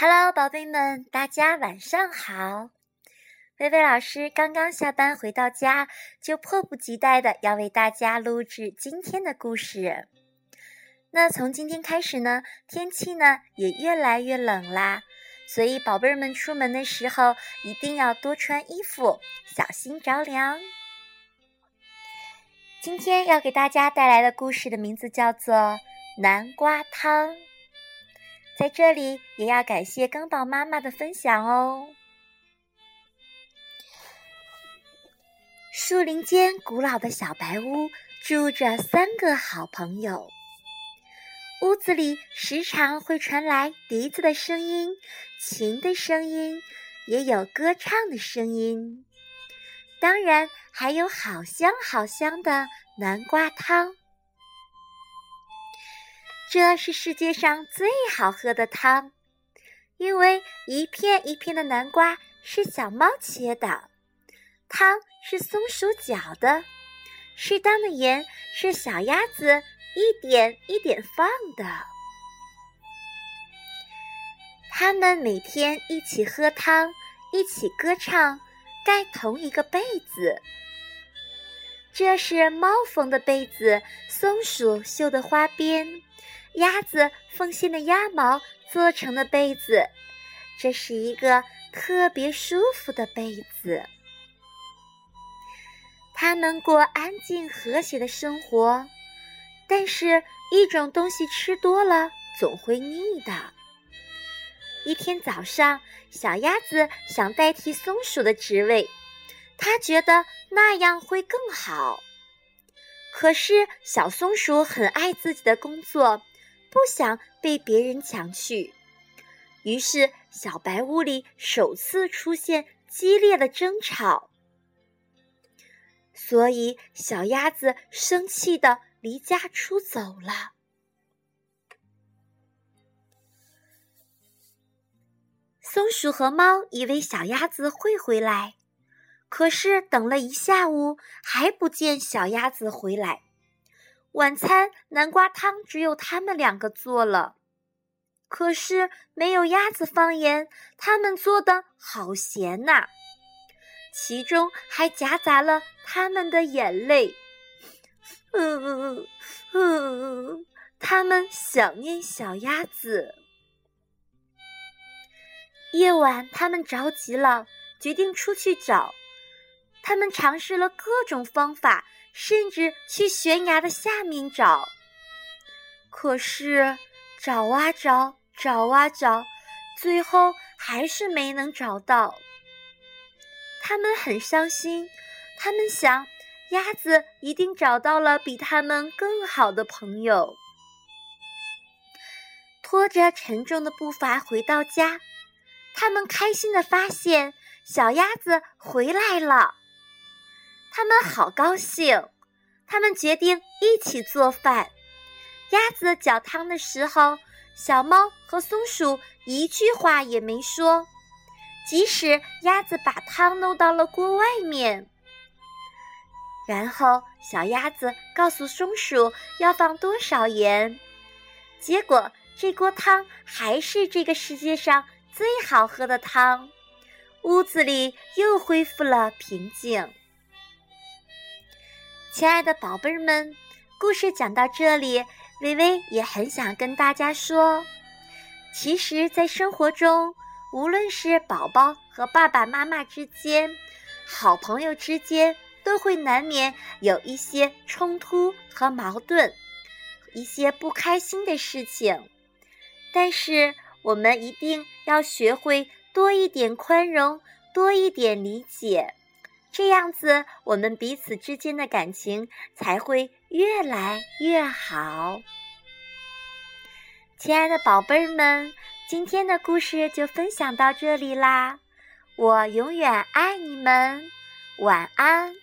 Hello，宝贝们，大家晚上好。薇薇老师刚刚下班回到家，就迫不及待的要为大家录制今天的故事。那从今天开始呢，天气呢也越来越冷啦，所以宝贝们出门的时候一定要多穿衣服，小心着凉。今天要给大家带来的故事的名字叫做《南瓜汤》。在这里也要感谢刚宝妈妈的分享哦。树林间古老的小白屋住着三个好朋友，屋子里时常会传来笛子的声音、琴的声音，也有歌唱的声音，当然还有好香好香的南瓜汤。这是世界上最好喝的汤，因为一片一片的南瓜是小猫切的，汤是松鼠搅的，适当的盐是小鸭子一点一点放的。他们每天一起喝汤，一起歌唱，盖同一个被子。这是猫缝的被子，松鼠绣的花边。鸭子奉献的鸭毛做成的被子，这是一个特别舒服的被子。它们过安静和谐的生活，但是，一种东西吃多了总会腻的。一天早上，小鸭子想代替松鼠的职位，它觉得那样会更好。可是，小松鼠很爱自己的工作。不想被别人抢去，于是小白屋里首次出现激烈的争吵，所以小鸭子生气的离家出走了。松鼠和猫以为小鸭子会回来，可是等了一下午还不见小鸭子回来。晚餐南瓜汤只有他们两个做了，可是没有鸭子放盐，他们做的好咸呐，其中还夹杂了他们的眼泪。嗯嗯，他们想念小鸭子。夜晚，他们着急了，决定出去找。他们尝试了各种方法。甚至去悬崖的下面找，可是找啊找，找啊找，最后还是没能找到。他们很伤心，他们想，鸭子一定找到了比他们更好的朋友。拖着沉重的步伐回到家，他们开心的发现小鸭子回来了。他们好高兴，他们决定一起做饭。鸭子搅汤的时候，小猫和松鼠一句话也没说。即使鸭子把汤弄到了锅外面，然后小鸭子告诉松鼠要放多少盐，结果这锅汤还是这个世界上最好喝的汤。屋子里又恢复了平静。亲爱的宝贝儿们，故事讲到这里，微微也很想跟大家说，其实，在生活中，无论是宝宝和爸爸妈妈之间，好朋友之间，都会难免有一些冲突和矛盾，一些不开心的事情。但是，我们一定要学会多一点宽容，多一点理解。这样子，我们彼此之间的感情才会越来越好。亲爱的宝贝儿们，今天的故事就分享到这里啦！我永远爱你们，晚安。